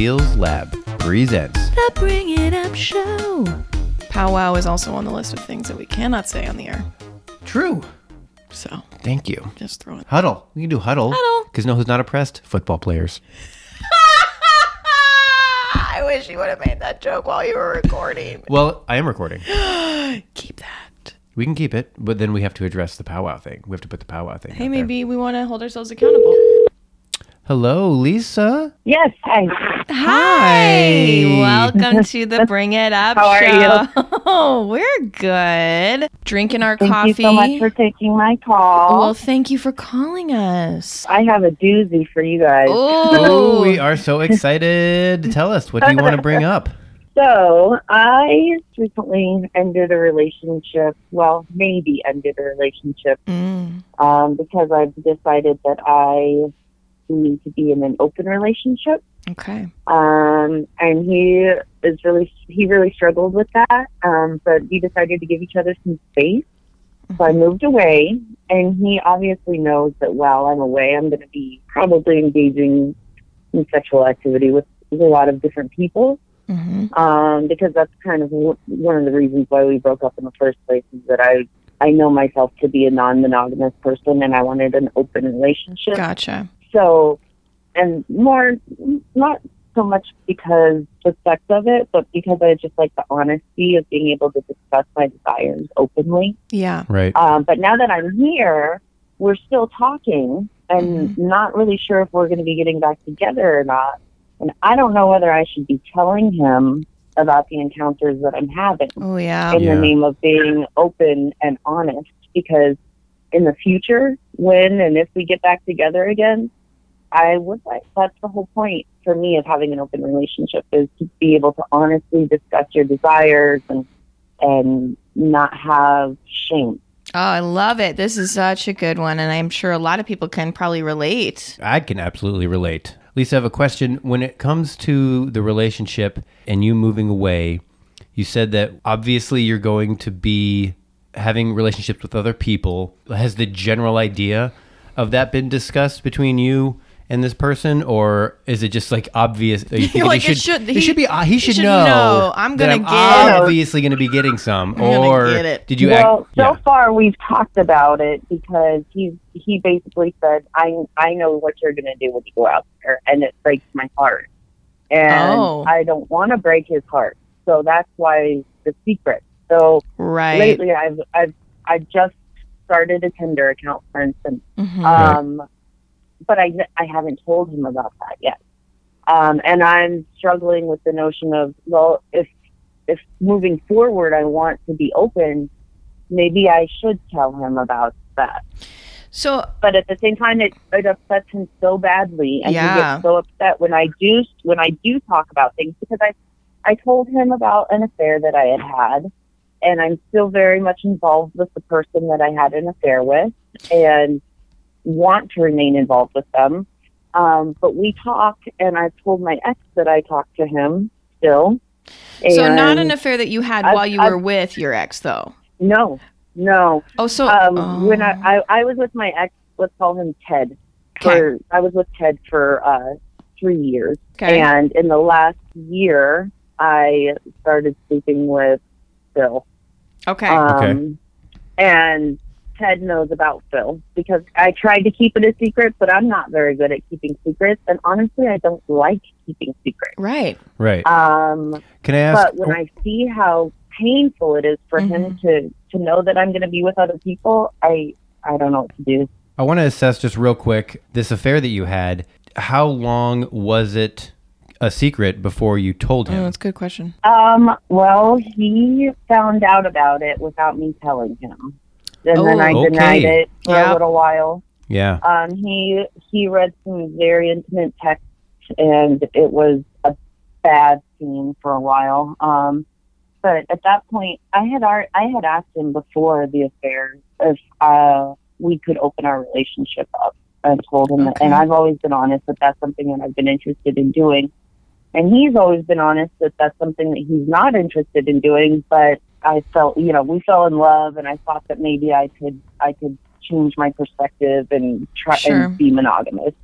Feels Lab presents. The Bring It Up Show. Powwow is also on the list of things that we cannot say on the air. True. So Thank you. just throw it. Huddle. We can do huddle. Huddle. Because no, who's not oppressed? Football players. I wish you would have made that joke while you were recording. Well, I am recording. Keep that. We can keep it, but then we have to address the powwow thing. We have to put the powwow thing. Hey, out there. maybe we want to hold ourselves accountable. Hello, Lisa. Yes, hi. Hi. Welcome to the Bring It Up How are Show. Oh, we're good. Drinking our Thank coffee. Thank you so much for taking my call. well, thank you for calling us. I have a doozy for you guys. Oh, Oh, we are so excited. Tell us, what do you want to bring up? So, I recently ended a relationship. Well, maybe ended a relationship Mm, um, because I've decided that I need to be in an open relationship. okay. Um, and he is really he really struggled with that. Um, but we decided to give each other some space. So I moved away, and he obviously knows that while I'm away, I'm going to be probably engaging in sexual activity with, a lot of different people. hmm Um, because that's kind of w- one of the reasons why we broke up in the first place is that I I know myself to be a non-monogamous person, and I wanted an open relationship Gotcha. So and more not so much because the sex of it but because i just like the honesty of being able to discuss my desires openly Yeah. Right. um, but now that i'm here we're still talking and not really sure if we're going to be getting back together or not and i don't know whether i should be telling him about the encounters that i'm having Oh, yeah. in Yeah. the name of being open and honest because in the future when and if we get back together again i would like that's the whole point for me of having an open relationship is to be able to honestly discuss your desires and and not have shame Oh, I love it. This is such a good one. And I'm sure a lot of people can probably relate. I can absolutely relate. Lisa, I have a question. When it comes to the relationship and you moving away, you said that obviously you're going to be having relationships with other people. Has the general idea of that been discussed between you and this person, or is it just like obvious? Are you thinking Like, he it should- he, he- should be. Uh, he should, should know. know. I'm gonna I'm get- obviously going to be getting some. gonna or get it. did you? well act, so yeah. far we've talked about it because he's he basically said i i know what you're going to do when you go out there and it breaks my heart and Oh. i don't want to break his heart so that's why the secret so Right. lately I've I've I just started a Tinder account, for instance. Mhm. Um, but I I haven't told him about that yet. Um, and I'm struggling with the notion of well, if if moving forward I want to be open, maybe I should tell him about that. so, But at the same time, it it upsets him so badly, and Yeah. he gets so upset when I do when I do talk about things because I I told him about an affair that I had had, and I'm still very much involved with the person that I had an affair with, and want to remain involved with them. Um, but we talk, and I've told my ex that I talk to him still. so not an affair that you had I've- while you I've- were with your ex, though. no, no. Oh, so Um, oh. when I, I I was with my ex, let's call him Ted. For I was with Ted for uh, three years, okay. and in the last year, I started sleeping with Phil. okay. Um, And Ted knows about Phil because I tried to keep it a secret, but I'm not very good at keeping secrets, and honestly, I don't like keeping secrets. right. right. Um, Can I ask? but when I see how painful it is for him to to know that I'm going to be with other people, I I don't know what to do. I want to assess just real quick this affair that you had. How long was it a secret before you told Oh, him? that's a good question. Um, well, he found out about it without me telling him, and then Oh. I Okay. denied it for a little while. yeah. Um, he he read some very intimate texts, and it was a bad scene for a while. Um, but at that point, I had ar- I had asked him before the affair if uh, we could open our relationship up, and told him that. And I've always been honest that that's something that I've been interested in doing. And he's always been honest that that's something that he's not interested in doing. But I felt, you know, we fell in love, and I thought that maybe I could I could change my perspective and try Sure. and be monogamous.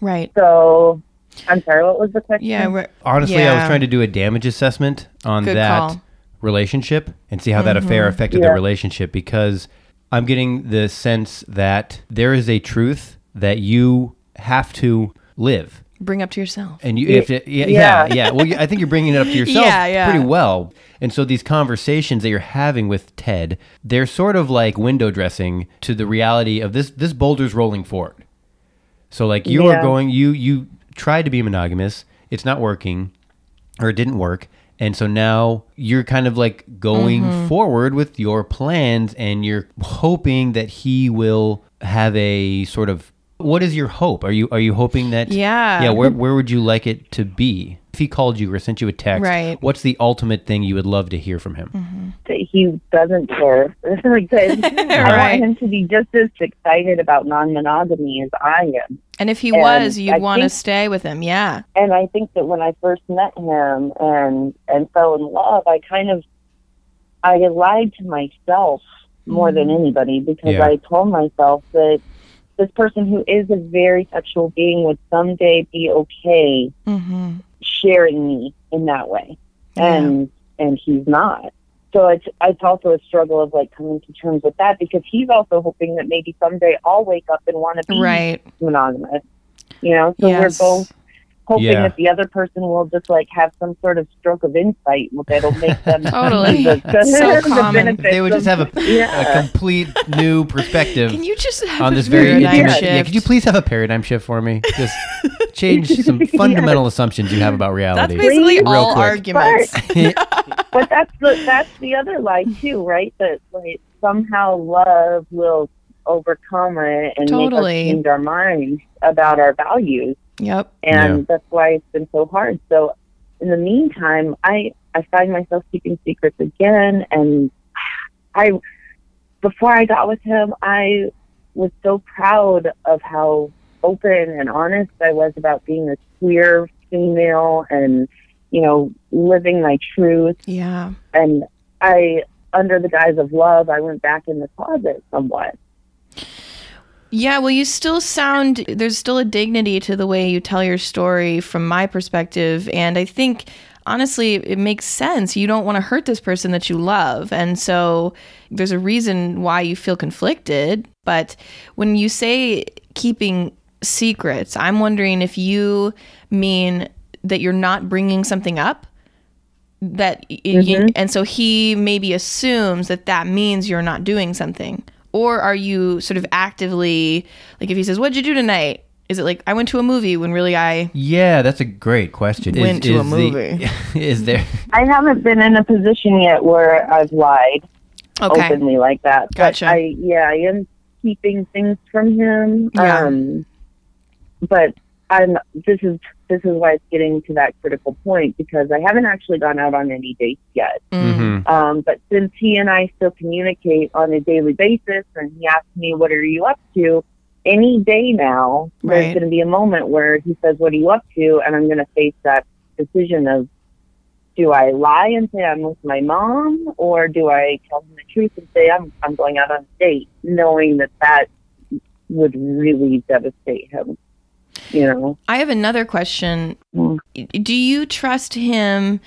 Right. So I'm sorry, what was the question? Yeah. We're, Honestly, I was trying to do a damage assessment on Good that call. relationship and see how that mm-hmm. affair affected the relationship because I'm getting the sense that there is a truth that you have to live. Bring up to yourself. And you have to, yeah, Yeah. yeah, yeah. Well, I think you're bringing it up to yourself Yeah, yeah. pretty well. And so these conversations that you're having with Ted, they're sort of like window dressing to the reality of this. This boulder's rolling forward. So like you are going, you you tried to be monogamous, it's not working, or it didn't work, and so now you're kind of like going Mm-hmm. forward with your plans, and you're hoping that he will have a sort of. What is your hope? Are you are you hoping that? Yeah. Yeah. Where where would you like it to be? If he called you or sent you a text, Right. what's the ultimate thing you would love to hear from him? Mm-hmm. that he doesn't care. like that, I Right. want him to be just as excited about non-monogamy as I am. And if he And was, you'd I want to think- stay with him. Yeah. And I think that when I first met him and and fell in love, I kind of I lied to myself more than mm-hmm. anybody because Yeah. I told myself that this person who is a very sexual being would someday be okay Mm-hmm. sharing me in that way. And and he's not. So it's it's also a struggle of like coming to terms with that because he's also hoping that maybe someday I'll wake up and want to be Right. monogamous. You know, so Yes. we're both hoping Yeah. that the other person will just like have some sort of stroke of insight that'll make them Totally. see the, the, So the common. benefits They would just have a, Yeah. a complete new perspective. Can you just have on a this very paradigm intimate. shift? Yeah, could you please have a paradigm shift for me? Just change some fundamental assumptions you have about reality. That's reality. basically Real all quick. arguments. but that's the that's the other lie too, right? That like somehow love will overcome it and make Totally. us change our minds about our values. Yep. and Yeah. that's why it's been so hard. So in the meantime, I I find myself keeping secrets again, and I before I got with him, I was so proud of how open and honest I was about being a queer female and you know living my truth Yeah. and I under the guise of love I went back in the closet somewhat Yeah, well, you still sound, there's still a dignity to the way you tell your story from my perspective. And I think, honestly, it makes sense. You don't want to hurt this person that you love. And so there's a reason why you feel conflicted. But when you say keeping secrets, I'm wondering if you mean that you're not bringing something up that y- mm-hmm. and so he maybe assumes that that means you're not doing something or are you sort of actively like if he says what'd you do tonight is it like i went to a movie when really i Yeah, that's a great question. Is- Went to a is the- movie. is there? I haven't been in a position yet where I've lied okay openly like that. Gotcha. But I yeah, I am keeping things from him. Yeah. Um but I'm this is this is why it's getting to that critical point because I haven't actually gone out on any dates yet. Mm. Mhm. Um, but since he and I still communicate on a daily basis and he asks me, What are you up to? Any day now, Right. there's going to be a moment where he says, What are you up to? And I'm going to face that decision of do I lie and say I'm with my mom or do I tell him the truth and say I'm, I'm going out on a date, knowing that that would really devastate him? You know? i have another question Mm. do you trust him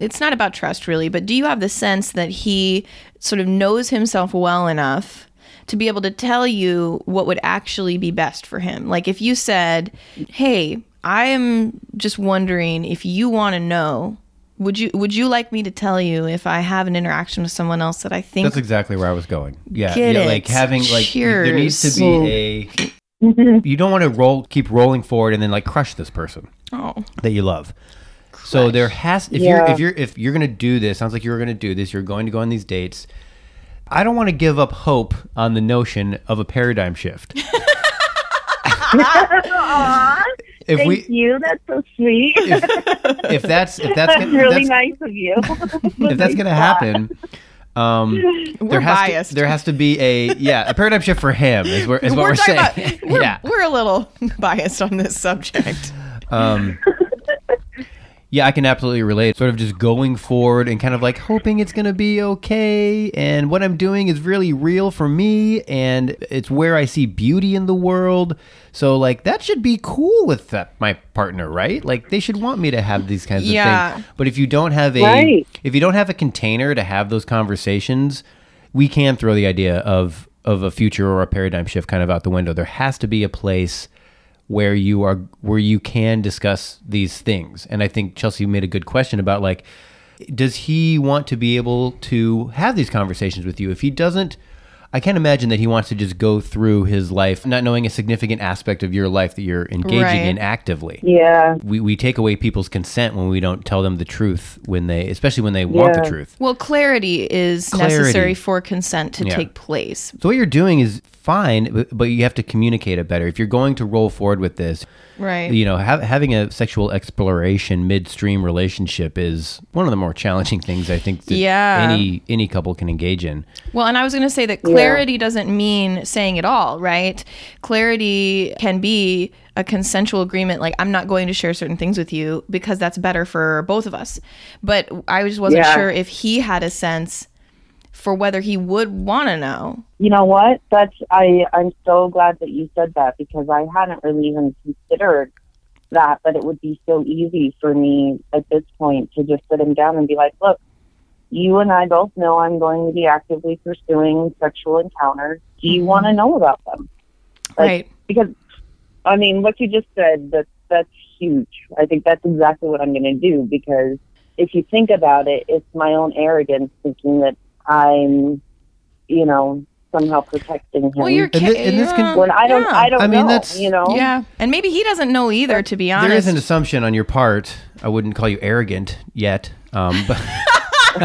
it's not about trust really but do you have the sense that he sort of knows himself well enough to be able to tell you what would actually be best for him like if you said hey i'm just wondering if you want to know would you would you like me to tell you if i have an interaction with someone else that i think That's exactly where I was going. Yeah, Get yeah, it. like having like there needs to be a. Mm-hmm. You don't want to roll, keep rolling forward, and then like crush this person oh that you love. So there has if you're if you're if you're gonna do this, sounds like you're gonna do this. You're going to go on these dates. I don't want to give up hope on the notion of a paradigm shift. Aw, If thank we you. That's so sweet. if that's if that's That's gonna, really that's, nice of you. if that's gonna happen, um, there has biased. to there has to be a yeah a paradigm shift for him is, where, is what we're, talking saying. about- we're, yeah, we're a little biased on this subject um, Yeah, I can absolutely relate. Sort of just going forward and kind of like hoping it's going to be okay. And what I'm doing is really real for me. And it's where I see beauty in the world. So, like, that should be cool with that, my partner, right? Like, they should want me to have these kinds Yeah. of things. But if you don't have a, Right. if you don't have a container to have those conversations, we can throw the idea of, of a future or a paradigm shift kind of out the window. There has to be a place where you are where you can discuss these things and i think chelsea made a good question about like does he want to be able to have these conversations with you if he doesn't i can't imagine that he wants to just go through his life not knowing a significant aspect of your life that you're engaging Right. in actively Yeah. we, we take away people's consent when we don't tell them the truth when they especially when they want the truth Well, clarity is Clarity. necessary for consent to Yeah. take place. so what you're doing is fine but, but you have to communicate it better if you're going to roll forward with this Right. you know, have, having a sexual exploration midstream relationship is one of the more challenging things I think that Yeah. any any couple can engage in. Well, and I was going to say that clarity doesn't mean saying it all, right? Clarity can be a consensual agreement like I'm not going to share certain things with you because that's better for both of us. But I just wasn't Yeah. sure if he had a sense for whether he would want to know. You know what? That's I. I'm so glad that you said that because I hadn't really even considered that. But it would be so easy for me at this point to just sit him down and be like, "Look, you and I both know I'm going to be actively pursuing sexual encounters. Do you mm-hmm. want to know about them?" Like, right. Because, I mean, what you just said that that's huge. I think that's exactly what I'm going to do because if you think about it, it's my own arrogance thinking that I'm, you know, somehow protecting him. Well, you're And thi- and this can- when I don't, yeah. I don't I mean, know. that's- you know. Yeah, and maybe he doesn't know either. To be honest, There is an assumption on your part. I wouldn't call you arrogant yet, um, but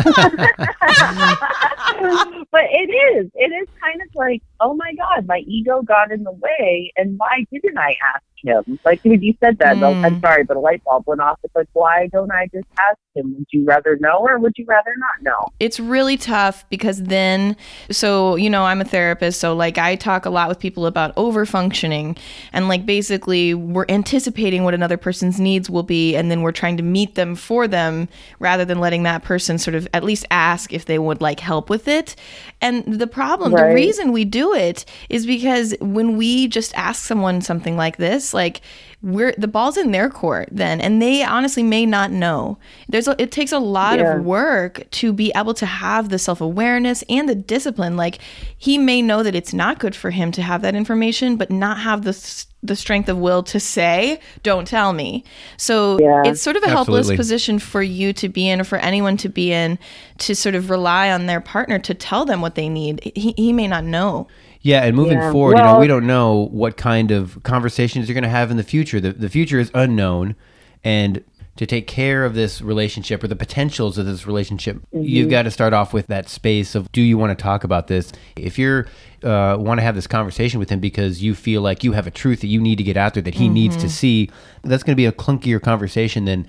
but it is. It is kind of like, oh my God, my ego got in the way, and why didn't I ask him? Like you said that, Mm. I'm sorry, but a light bulb went off. It's like, why don't I just ask him? Would you rather know, or would you rather not know? it's really tough because then so you know i'm a therapist so like i talk a lot with people about over functioning and like basically we're anticipating what another person's needs will be and then we're trying to meet them for them rather than letting that person sort of at least ask if they would like help with it and the problem the reason we do it is because when we just ask someone something like this like we're the ball's in their court then and they honestly may not know. There's a, it takes a lot Yeah. of work to be able to have the self-awareness and the discipline. Like he may know that it's not good for him to have that information but not have the the strength of will to say don't tell me. So Yeah. it's sort of a helpless position for you to be in or for anyone to be in to sort of rely on their partner to tell them what they need. He, he may not know yeah, and moving Yeah. forward, you know, we don't know what kind of conversations you're going to have in the future. The, the future is unknown, and to take care of this relationship or the potentials of this relationship, you've got to start off with that space of do you want to talk about this? If you're uh, want to have this conversation with him because you feel like you have a truth that you need to get out there that he needs to see, that's going to be a clunkier conversation than.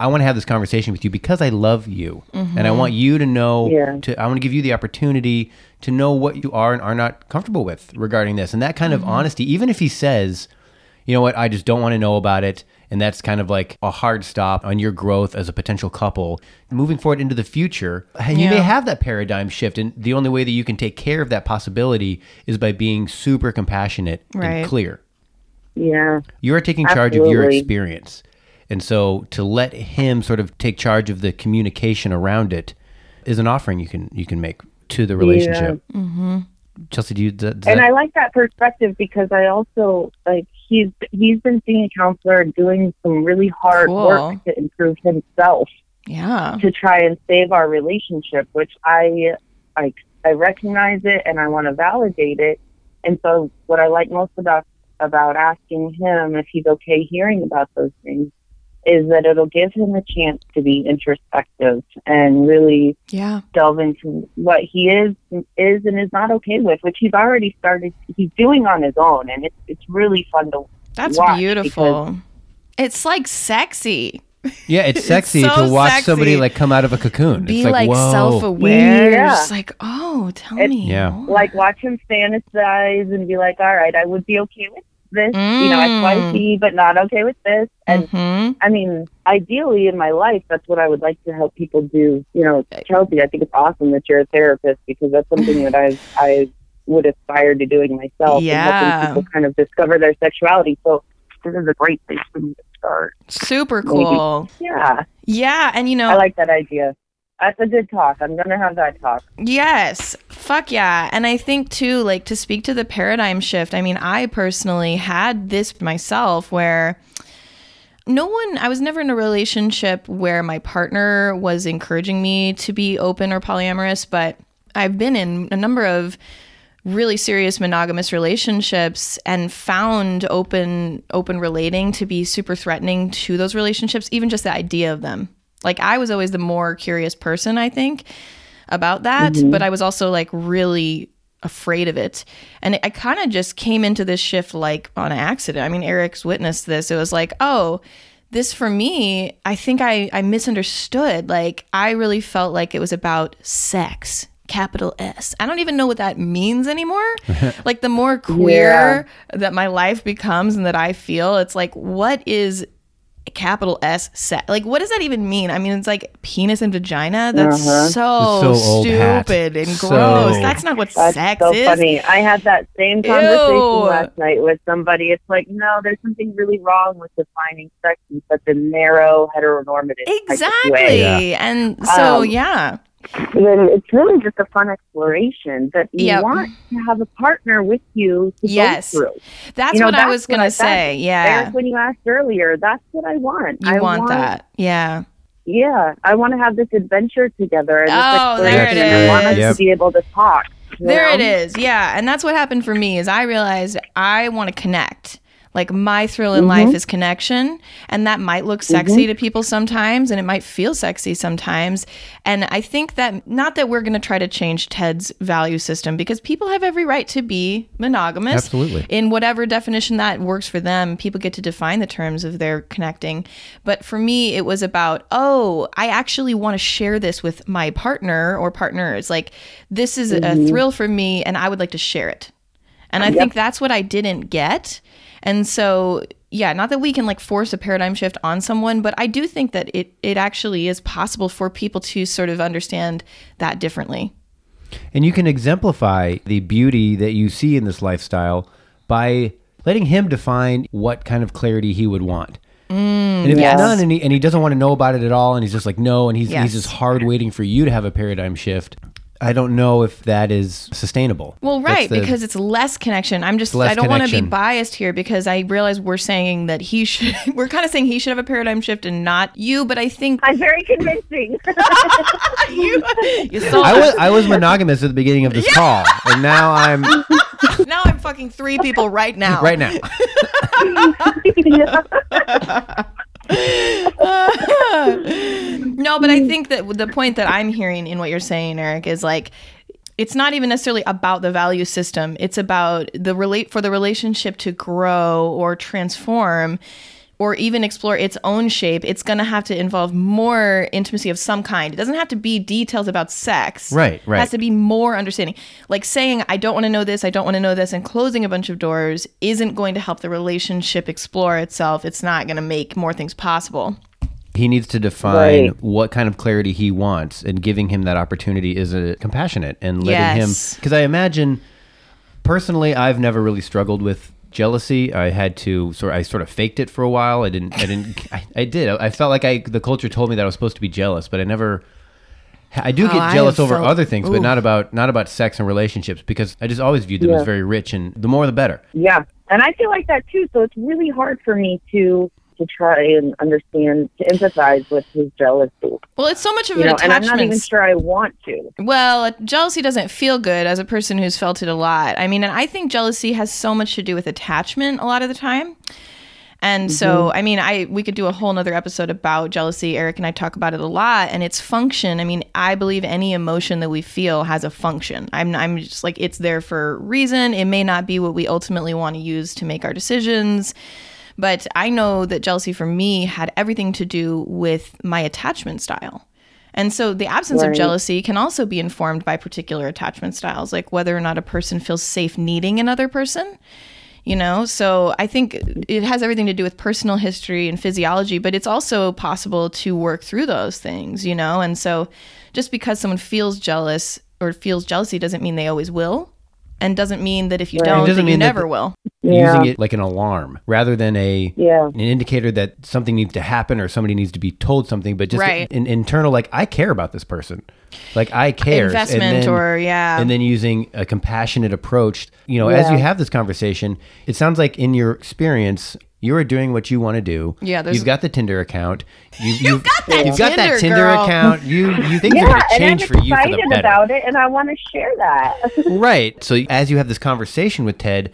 I want to have this conversation with you because I love you, and I mm-hmm. want you to know. Yeah. To I want to give you the opportunity to know what you are and are not comfortable with regarding this, and that kind of mm-hmm. honesty. Even if he says, you know what, I just don't want to know about it. And that's kind of like a hard stop on your growth as a potential couple. Moving forward into the future, and you may have that paradigm shift. And the only way that you can take care of that possibility is by being super compassionate Right. and clear. Yeah. You are taking charge of your experience. And so to let him sort of take charge of the communication around it is an offering you can you can make to the relationship. Mm-hmm. Chelsea, do you does and that- I like that perspective because I also like he's he's been seeing a counselor and doing some really hard Cool. work to improve himself yeah to try and save our relationship, which I I I recognize it and I want to validate it. And so what I like most about about asking him if he's okay hearing about those things is that it'll give him a chance to be introspective and really yeah delve into what he is is and is not okay with, which he's already started he's doing on his own and it's it's really fun to That's watch beautiful. It's like sexy. yeah, it's sexy so to watch sexy. somebody like come out of a cocoon. Be it's like, like, whoa. self-aware. Yeah. Just like, oh, tell It- me. Yeah. like watch him fantasize and be like, All right, I would be okay with this, you know, X, Y, Z, but not okay with this. And Mhm. I mean, ideally in my life, that's what I would like to help people do. You know, Chelsea, I think it's awesome that you're a therapist because that's something that I I would aspire to doing myself. Yeah. And helping people kind of discover their sexuality. So this is a great place for me to start. super Maybe. cool. Yeah, Yeah, and you know, I like that idea. That's a good talk. I'm gonna have that talk. Yes. Fuck yeah. And I think too, like to speak to the paradigm shift, I mean, I personally had this myself where no one, I was never in a relationship where my partner was encouraging me to be open or polyamorous, but I've been in a number of really serious monogamous relationships and found open open relating to be super threatening to those relationships even just the idea of them like i was always the more curious person i think about that mm-hmm. but i was also like really afraid of it. And i kind of just came into this shift like on accident. I mean eric's witnessed this. It was like oh this for me i think i i misunderstood. Like i really felt like it was about sex capital s. I don't even know what that means anymore. Like the more queer that my life becomes and that i feel it's like what is capital S set. Like, what does that even mean? I mean, it's like penis and vagina. That's Uh-huh. so, so old hat. stupid and So- gross. That's not what That's sex so is. funny. I had that same conversation Ew. last night with somebody. It's like, no, there's something really wrong with defining sex in such a narrow, heteronormative type of Exactly. way. And so, Um, yeah. Then it's really just a fun exploration that you Yep. want to have a partner with you to Yes. go through. That's you know, what I was going to said. say. Yeah. Eric, when you asked earlier, that's what I want. You I want, that. Yeah. Yeah, I want to have this adventure together. And this Oh, there exploration. it I want us is. to be able to talk. There know? it is. Yeah. And that's what happened for me is I realized I want to connect. Like my thrill in life mm-hmm. is connection, and that might look sexy mm-hmm. to people sometimes, and it might feel sexy sometimes. And I think that not that we're going to try to change Ted's value system because people have every right to be monogamous. Absolutely. In whatever definition that works for them, people get to define the terms of their connecting. But for me, it was about, oh, I actually want to share this with my partner or partners. Like, this is a mm-hmm. thrill for me, and I would like to share it. And I think that's what I didn't get. And so, yeah, not that we can like force a paradigm shift on someone, but I do think that it it actually is possible for people to sort of understand that differently. And you can exemplify the beauty that you see in this lifestyle by letting him define what kind of clarity he would want. Mm, and if yes. it's none and he, and he doesn't want to know about it at all and he's just like no and he's, Yes. he's just hard waiting for you to have a paradigm shift, I don't know if that is sustainable. Well, right, the- because it's less connection. I'm just I don't want to be biased here because I realize we're saying that he should we're kind of saying he should have a paradigm shift and not you, but I think I'm very convincing. you you sold I was I was monogamous at the beginning of this call, and now I'm now I'm fucking three people right now. right now. no, but I mm. think that the point that I'm hearing in what you're saying, Eric, is like it's not even necessarily about the value system. It's about the relate for the relationship to grow or transform or even explore its own shape. It's going to have to involve more intimacy of some kind. It doesn't have to be details about sex. Right, right. It has to be more understanding. Like saying I don't want to know this, I don't want to know this and closing a bunch of doors isn't going to help the relationship explore itself. It's not going to make more things possible. He needs to define Right. what kind of clarity he wants, and giving him that opportunity is a compassionate and letting Yes. him. Because I imagine, personally, I've never really struggled with jealousy. I had to sort. I sort of faked it for a while. I didn't. I didn't. I, I did. I felt like I. The culture told me that I was supposed to be jealous, but I never. I do Oh, get I jealous over felt- other things, but not about not about sex and relationships because I just always viewed them as very rich, and the more the better. Yeah, and I feel like that too. So it's really hard for me to to try and understand, to empathize with his jealousy. Well, it's so much of You an know, and I'm attachment. not even sure I want to. Well, jealousy doesn't feel good as a person who's felt it a lot. I mean, and I think jealousy has so much to do with attachment a lot of the time. And so, mm-hmm. I mean, I we could do a whole nother episode about jealousy. Eric and I talk about it a lot, and its function. I mean, I believe any emotion that we feel has a function. I'm I'm just like it's there for a reason. It may not be what we ultimately want to use to make our decisions, but I know that jealousy for me had everything to do with my attachment style. And so the absence of jealousy can also be informed by particular attachment styles, like whether or not a person feels safe needing another person. you know so i think it has everything to do with personal history and physiology but it's also possible to work through those things you know and so just because someone feels jealous or feels jealousy doesn't mean they always will and doesn't mean that if you Right. don't It doesn't that you never the- will Yeah. using it like an alarm rather than a Yeah. an indicator that something needs to happen or somebody needs to be told something, but just Right. an internal like I care about this person, like I care Investment or- yeah. and then using a compassionate approach. You know, as you have this conversation, it sounds like in your experience. You are doing what you want to do. Yeah, there's- you've got the Tinder account. You, you've, got that you've got that Tinder, Tinder girl. account. You you things are Yeah, going to and I'm change for you for excited the better. about it, and I want to share that. Right. So as you have this conversation with Ted,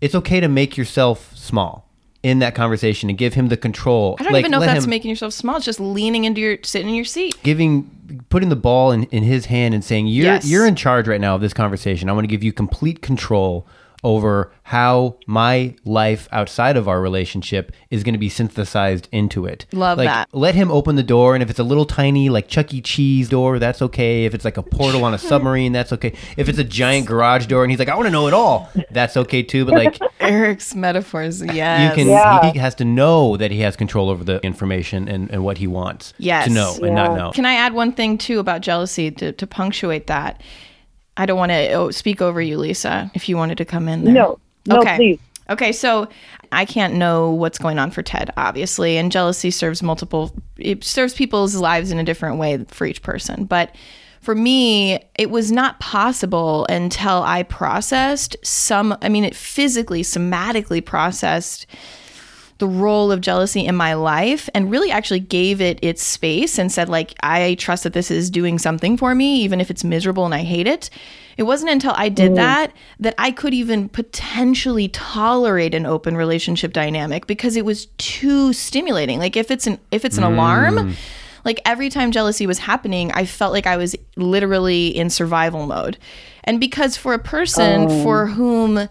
it's okay to make yourself small in that conversation and give him the control. i don't Like, even know if that's him- making yourself small it's just leaning into your sitting in your seat giving putting the ball in, in his hand and saying you're Yes. you're in charge right now of this conversation. I want to give you complete control over how my life outside of our relationship is going to be synthesized into it. Love like, that. Let him open the door, and if it's a little tiny like Chuck E. Cheese door, that's okay. If it's like a portal on a submarine, that's okay. If it's a giant garage door, and he's like, I want to know it all, that's okay too. But like eric's metaphors yes you can, Yeah. he has to know that he has control over the information and, and what he wants Yes. to know and not know. Can I add one thing too about jealousy to, to punctuate that? I don't want to oh, speak over you, Lisa, if you wanted to come in there. no, no, Okay. please. Okay, so I can't know what's going on for Ted, obviously, and jealousy serves multiple, it serves people's lives in a different way for each person. But for me, it was not possible until I processed some, I mean, it physically, somatically processed the role of jealousy in my life and really actually gave it its space and said like i trust that this is doing something for me even if it's miserable and i hate it. It wasn't until i did mm. that that i could even potentially tolerate an open relationship dynamic because it was too stimulating. Like if it's an if it's an mm. alarm like every time jealousy was happening i felt like i was literally in survival mode. And because for a person oh. for whom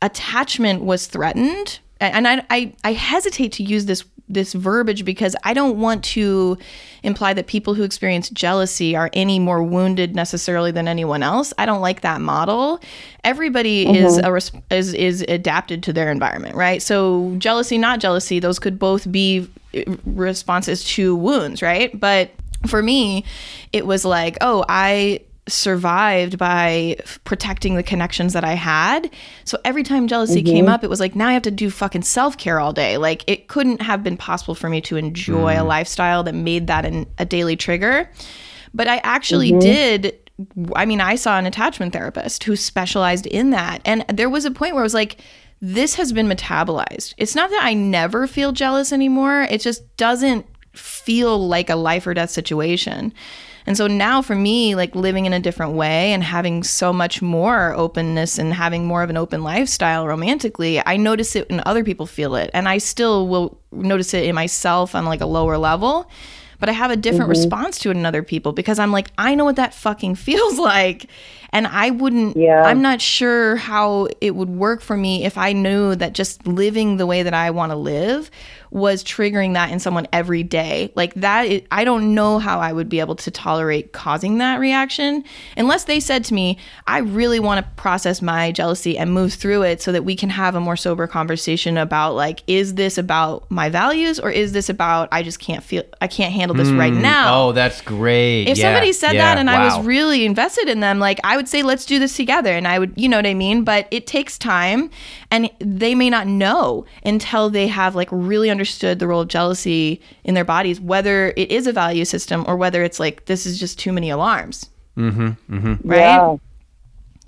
attachment was threatened and I, I i hesitate to use this this verbiage because i don't want to imply that people who experience jealousy are any more wounded necessarily than anyone else. I don't like that model. Everybody mm-hmm. is a res- is is adapted to their environment right? So jealousy not jealousy those could both be responses to wounds right? But for me it was like oh i survived by f- protecting the connections that I had. So every time jealousy mm-hmm. came up, it was like, now I have to do fucking self care all day. Like it couldn't have been possible for me to enjoy a mm. lifestyle that made that an, a daily trigger. But I actually mm-hmm. did. I mean, I saw an attachment therapist who specialized in that. And there was a point where I was like, this has been metabolized. It's not that I never feel jealous anymore, it just doesn't feel like a life or death situation. And so now for me, like living in a different way and having so much more openness and having more of an open lifestyle romantically, I notice it and other people feel it. And I still will notice it in myself on like a lower level. But I have a different mm-hmm. response to it in other people because I'm like, I know what that fucking feels like. And I wouldn't, Yeah. I'm not sure how it would work for me if I knew that just living the way that I want to live was triggering that in someone every day. Like that, is, I don't know how I would be able to tolerate causing that reaction unless they said to me, I really want to process my jealousy and move through it so that we can have a more sober conversation about like, is this about my values or is this about I just can't feel, I can't handle this right hmm. now? Oh, that's great. if Yeah, somebody said yeah, that and I was really invested in them, like I would say, let's do this together. And I would, you know what I mean? But it takes time and they may not know until they have like really understood the role of jealousy in their bodies, whether it is a value system or whether it's like, this is just too many alarms. Mm-hmm. Mm-hmm. Right. Yeah.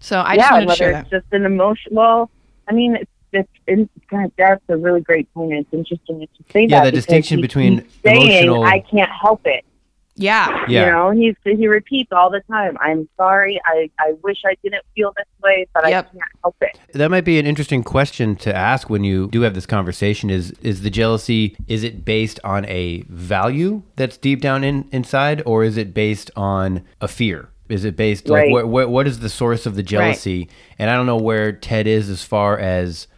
So I just yeah, wanted to whether share it's that. just an emotion. Well, I mean, it's, it's, it's God, that's a really great point. It's interesting to you say Yeah, that. the distinction he between keeps saying, emotional- I can't help it. Yeah. Yeah. You know, and he's, he repeats all the time, I'm sorry. I, I wish I didn't feel this way, but Yep. I can't help it. That might be an interesting question to ask when you do have this conversation. Is is the jealousy is it based on a value that's deep down in inside, or is it based on a fear? Is it based like Right. what what, what is the source of the jealousy? And I don't know where Ted is as far as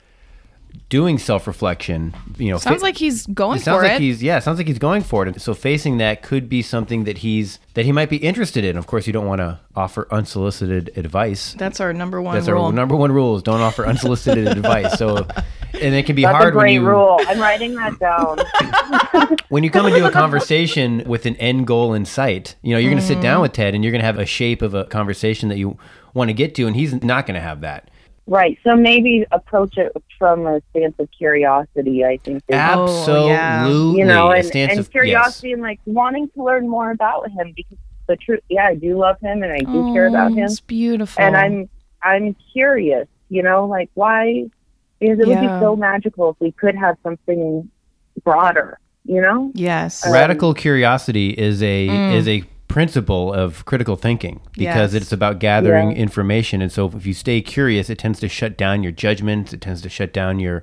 doing self-reflection, you know, Sounds fa- like he's going it sounds for like it. he's yeah, sounds like he's going for it. So facing that could be something that he's that he might be interested in. Of course, you don't want to offer unsolicited advice. That's our number one That's rule. our number one rule: is don't offer unsolicited advice. So, and it can be That's hard a when great you rule. I'm writing that down. when you come into a conversation with an end goal in sight. You know, you're going to sit Mm. down with Ted, and you're going to have a shape of a conversation that you want to get to, and he's not going to have that. Right. So maybe approach it from a stance of curiosity. I think. is- Absolutely, yeah. you know, a and, stance and of- yes. curiosity and like wanting to learn more about him because the truth, yeah, I do love him and I do care about Oh, him, It's beautiful. and I'm I'm curious. You know, like why? Because it would be so magical if we could have something broader. You know. yes. Uh, Radical curiosity is a Mm. is a principle of critical thinking because Yes. it's about gathering Yeah. information, and so if you stay curious, it tends to shut down your judgments. It tends to shut down your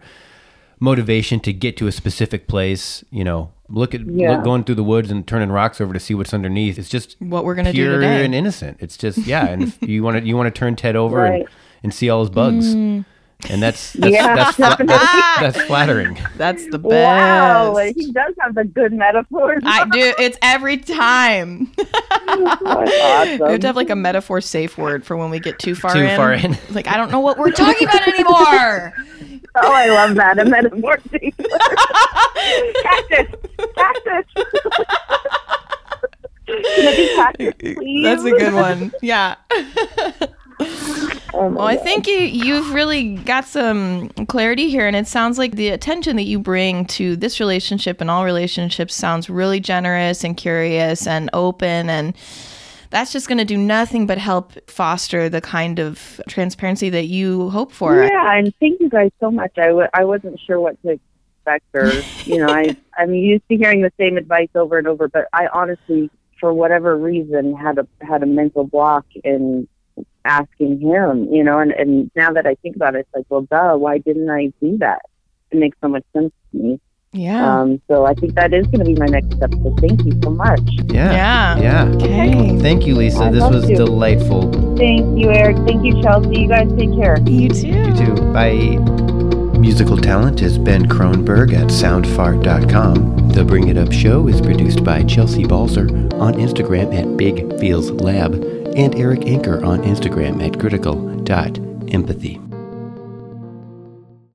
motivation to get to a specific place. You know, look at Yeah. look, going through the woods and turning rocks over to see what's underneath. It's just what we're gonna do pure today. and innocent. It's just yeah, and if you want to you want to turn Ted over and, and see all his bugs, Mm. And that's that's Yeah, that's, fla- that's, that's flattering. That's the best. Wow, he does have the good metaphors. I do. It's every time. That's We have to have like a metaphor safe word for when we get too far Too in. far in. Like I don't know what we're talking about anymore. Oh, I love that. A metaphor. safe word. cactus. Cactus. Can cactus, please? That's a good one. Yeah. Oh Well, I think you you've really got some clarity here, and it sounds like the attention that you bring to this relationship and all relationships sounds really generous and curious and open, and that's just going to do nothing but help foster the kind of transparency that you hope for. Yeah, and thank you guys so much. I w- I wasn't sure what to expect, or you know, I I'm used to hearing the same advice over and over, but I honestly, for whatever reason, had a had a mental block in asking him. You know, and and now that I think about it, it's like, well, duh, why didn't I do that? It makes so much sense to me. Yeah. Um, so I think that is going to be my next step. So thank you so much. Yeah. Yeah. Yeah. okay. Thank you, Lisa. I This was you. delightful. Thank you, Eric. Thank you, Chelsea. You guys take care. You too. You too. Bye. Musical talent is Ben Kronberg at soundfart.com. The Bring It Up Show is produced by Chelsea Balzer on Instagram at Big Feels Lab and Eric Anker on Instagram at critical.empathy.